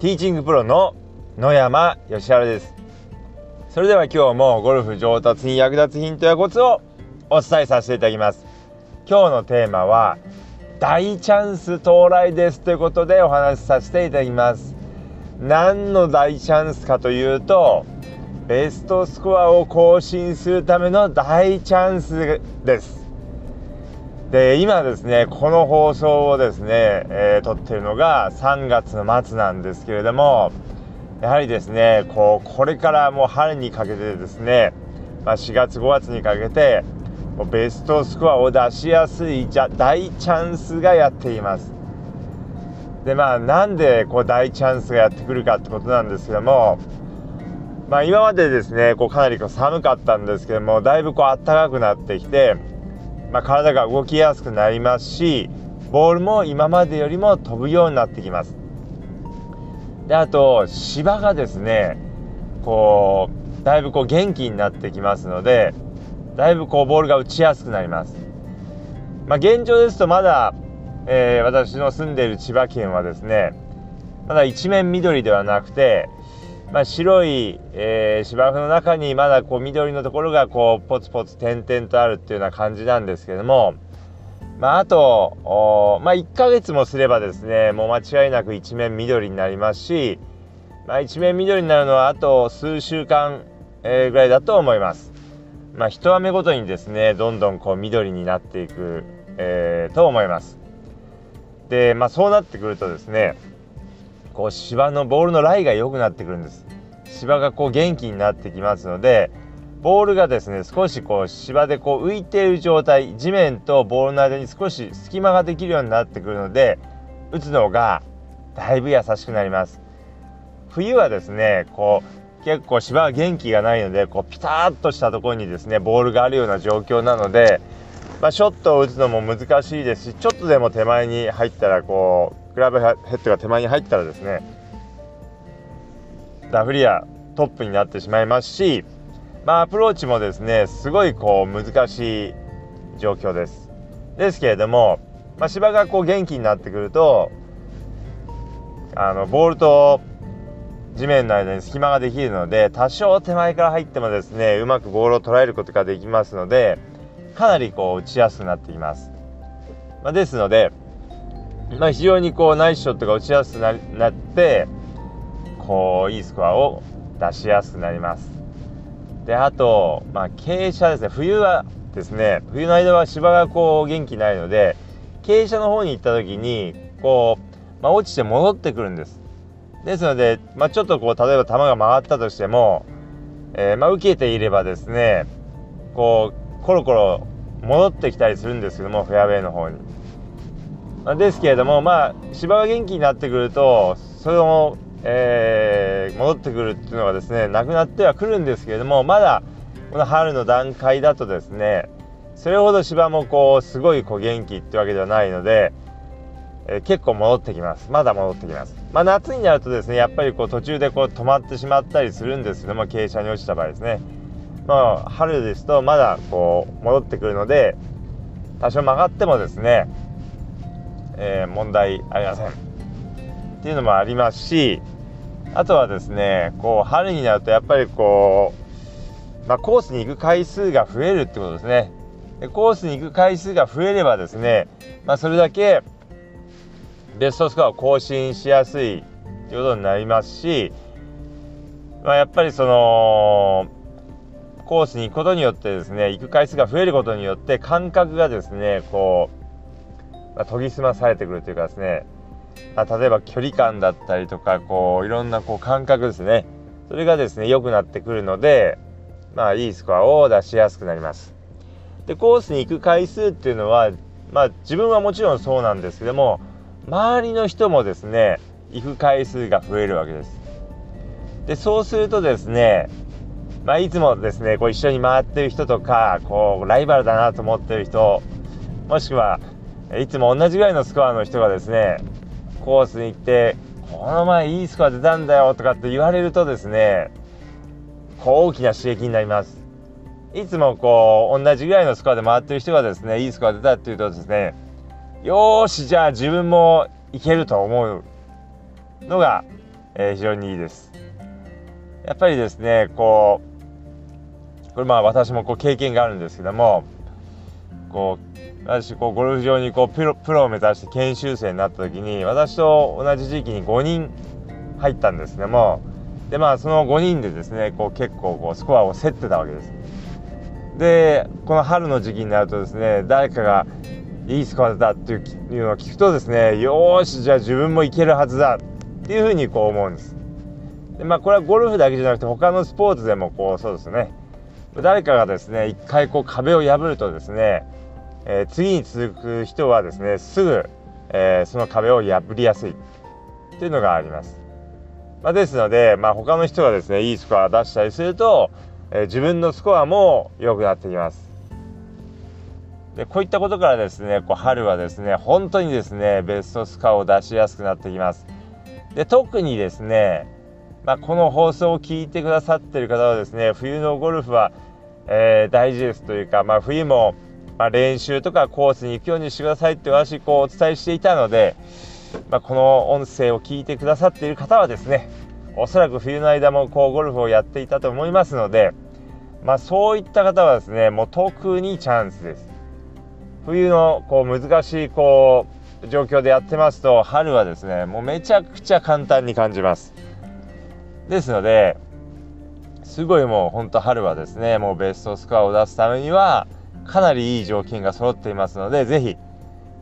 ティーチングプロの野山義原です。それでは今日もゴルフ上達に役立つヒントやコツをお伝えさせていただきます。今日のテーマは大チャンス到来ですということでお話しさせていただきます。何の大チャンスかというとベストスコアを更新するための大チャンスです。で今ですねこの放送をですね、えー、撮ってるのが3月の末なんですけれどもやはりですねこうこれからもう春にかけてですね、まあ、4月5月にかけてもうベストスコアを出しやすいじゃ大チャンスがやっています。でまあなんでこう大チャンスがやってくるかってことなんですけどもまあ今までですねこうかなりこう寒かったんですけどもだいぶこう暖かくなってきてまあ、体が動きやすくなりますしボールも今までよりも飛ぶようになってきます。であと芝がですねこうだいぶこう元気になってきますのでだいぶこうボールが打ちやすくなります。まあ、現状ですとまだ、えー、私の住んでいる千葉県はですねまだ一面緑ではなくてまあ、白い、えー、芝生の中にまだこう緑のところがこうポツポツ点々とあるっていうような感じなんですけども、まあ、あと、まあ、1ヶ月もすればですねもう間違いなく一面緑になりますし、まあ、一面緑になるのはあと数週間、えー、ぐらいだと思います。まあ、一雨ごとにですねどんどんこう緑になっていく、えー、と思います。で、まあ、そうなってくるとですねこう芝のボールのライが良くなってくるんです。芝がこう元気になってきますのでボールがですね少しこう芝でこう浮いている状態地面とボールの間に少し隙間ができるようになってくるので打つのがだいぶ優しくなります。冬はですねこう結構芝は元気がないのでこうピタッとしたところにですねボールがあるような状況なので、まあ、ショットを打つのも難しいですしちょっとでも手前に入ったらこうクラブヘッドが手前に入ったらですねダフリアトップになってしまいますし、まあ、アプローチもですねすごいこう難しい状況です。ですけれども、まあ、芝がこう元気になってくるとあのボールと地面の間に隙間ができるので多少手前から入ってもですねうまくボールを捉えることができますのでかなりこう打ちやすくなってきます。まあ、ですのでまあ、非常にこうナイスショットが打ちやすくなってこういいスコアを出しやすくなります。であと、まあ、傾斜ですね冬はですね冬の間は芝がこう元気ないので傾斜の方に行った時にこう、まあ、落ちて戻ってくるんです。ですので、まあ、ちょっとこう例えば球が曲がったとしても、えー、まあ、受けていればですねこうコロコロ戻ってきたりするんですけどもフェアウェイの方に。ですけれどもまあ芝が元気になってくるとそれを、えー、戻ってくるっていうのがですねなくなってはくるんですけれどもまだこの春の段階だとですねそれほど芝もこうすごいこう元気ってわけではないので、えー、結構戻ってきます。まだ戻ってきます。まあ、夏になるとですねやっぱりこう途中でこう止まってしまったりするんですけども傾斜に落ちた場合ですね。まあ春ですとまだこう戻ってくるので多少曲がってもですねえー、問題ありませんっていうのもありますしあとはですねこう春になるとやっぱりこう、まあ、コースに行く回数が増えるってことですね。でコースに行く回数が増えればですね、まあ、それだけベストスコアを更新しやすいということになりますし、まあ、やっぱりそのコースに行くことによってですね行く回数が増えることによって感覚がですねこうまあ、研ぎ澄まされてくるというかですね、まあ、例えば距離感だったりとかこういろんなこう感覚ですね。それがですね良くなってくるのでまあいいスコアを出しやすくなります。でコースに行く回数っていうのはまあ自分はもちろんそうなんですけども周りの人もですね行く回数が増えるわけです。でそうするとですねまあ、いつもですねこう一緒に回ってる人とかこうライバルだなと思ってる人もしくはいつも同じぐらいのスコアの人がですねコースに行ってこの前いいスコア出たんだよとかって言われるとですねこう大きな刺激になります。いつもこう同じぐらいのスコアで回ってる人がですねいいスコア出たっていうとですねよしじゃあ自分もいけると思うのがえー、非常にいいです。やっぱりですねこうこれまあ私もこう経験があるんですけどもこう私こうゴルフ場にこうプロプロを目指して研修生になった時に私と同じ時期に5人入ったんですけどもでまあその5人でですねこう結構こうスコアを競ってたわけです。でこの春の時期になるとですね誰かがいいスコアだっていうのを聞くとですねよしじゃあ自分もいけるはずだっていうふうにこう思うんです。でまあこれはゴルフだけじゃなくて他のスポーツでもこうそうですね。誰かがですね一回こう壁を破るとですね、えー、次に続く人はですねすぐ、えー、その壁を破りやすい。っていうのがあります、まあ、ですので、まあ、他の人がですねいいスコアを出したりすると、えー、自分のスコアも良くなってきます。でこういったことからですねこう春はですね本当にですねベストスコアを出しやすくなってきます。で特にですね、まあ、この放送を聞いてくださってる方はですね冬のゴルフは、えー、大事ですというか、まあ、冬も、まあ、練習とかコースに行くようにしてくださいって私こうお伝えしていたので、まあ、この音声を聞いてくださっている方はですねおそらく冬の間もこうゴルフをやっていたと思いますので、まあ、そういった方はですねもう特にチャンスです。冬のこう難しいこう状況でやってますと春はですねもうめちゃくちゃ簡単に感じますですのですごいもうほんと春はですねもうベストスコアを出すためにはかなりいい条件が揃っていますので是非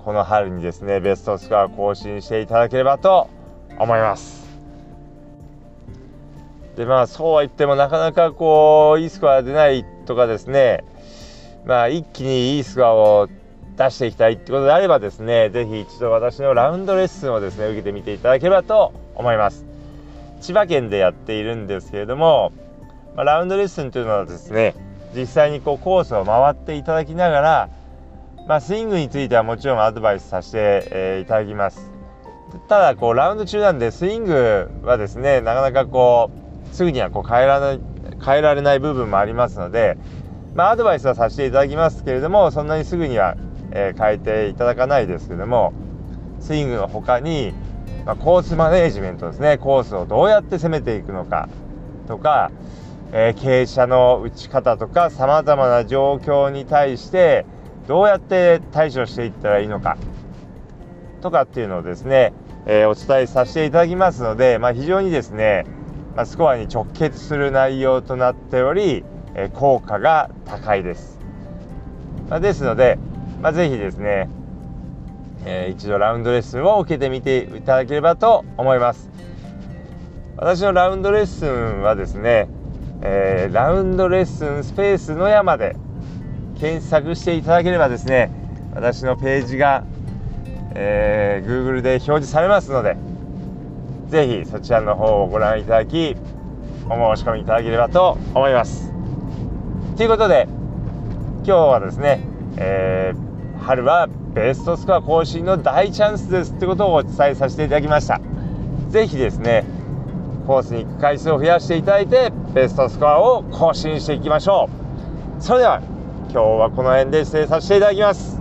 この春にですねベストスコアを更新していただければと思います。でまあそうは言ってもなかなかこういいスコア出ないとかですねまあ一気にいいスコアを出していきたいってことであればですね是非一度私のラウンドレッスンをですね受けてみていただければと思います。千葉県でやっているんですけれども、まあ、ラウンドレッスンというのはですね実際にこうコースを回っていただきながら、まあ、スイングについてはもちろんアドバイスさせて、えー、いただきます。ただこうラウンド中なんでスイングはですねなかなかこうすぐにはこう変えられない変えられない部分もありますのでまあ、アドバイスはさせていただきますけれどもそんなにすぐにはえー、変えていただかないですけどもスイングの他に、まあ、コースマネージメントですねコースをどうやって攻めていくのかとか、えー、傾斜の打ち方とかさまざまな状況に対してどうやって対処していったらいいのかとかっていうのをですね、えー、お伝えさせていただきますので、まあ、非常にですね、まあ、スコアに直結する内容となっており、え効果が高いです。まあ、ですので、まあ、ぜひですね、えー、一度ラウンドレッスンを受けてみていただければと思います私のラウンドレッスンはですね、えー、ラウンドレッスンスペースの山で検索していただければですね私のページが、えー、Google で表示されますのでぜひそちらの方をご覧いただきお申し込みいただければと思います。ということで今日はですね、えー春はベストスコア更新の大チャンスですってことをお伝えさせていただきました。是非ですねコースに行く回数を増やしていただいてベストスコアを更新していきましょう。それでは今日はこの辺で失礼させていただきます。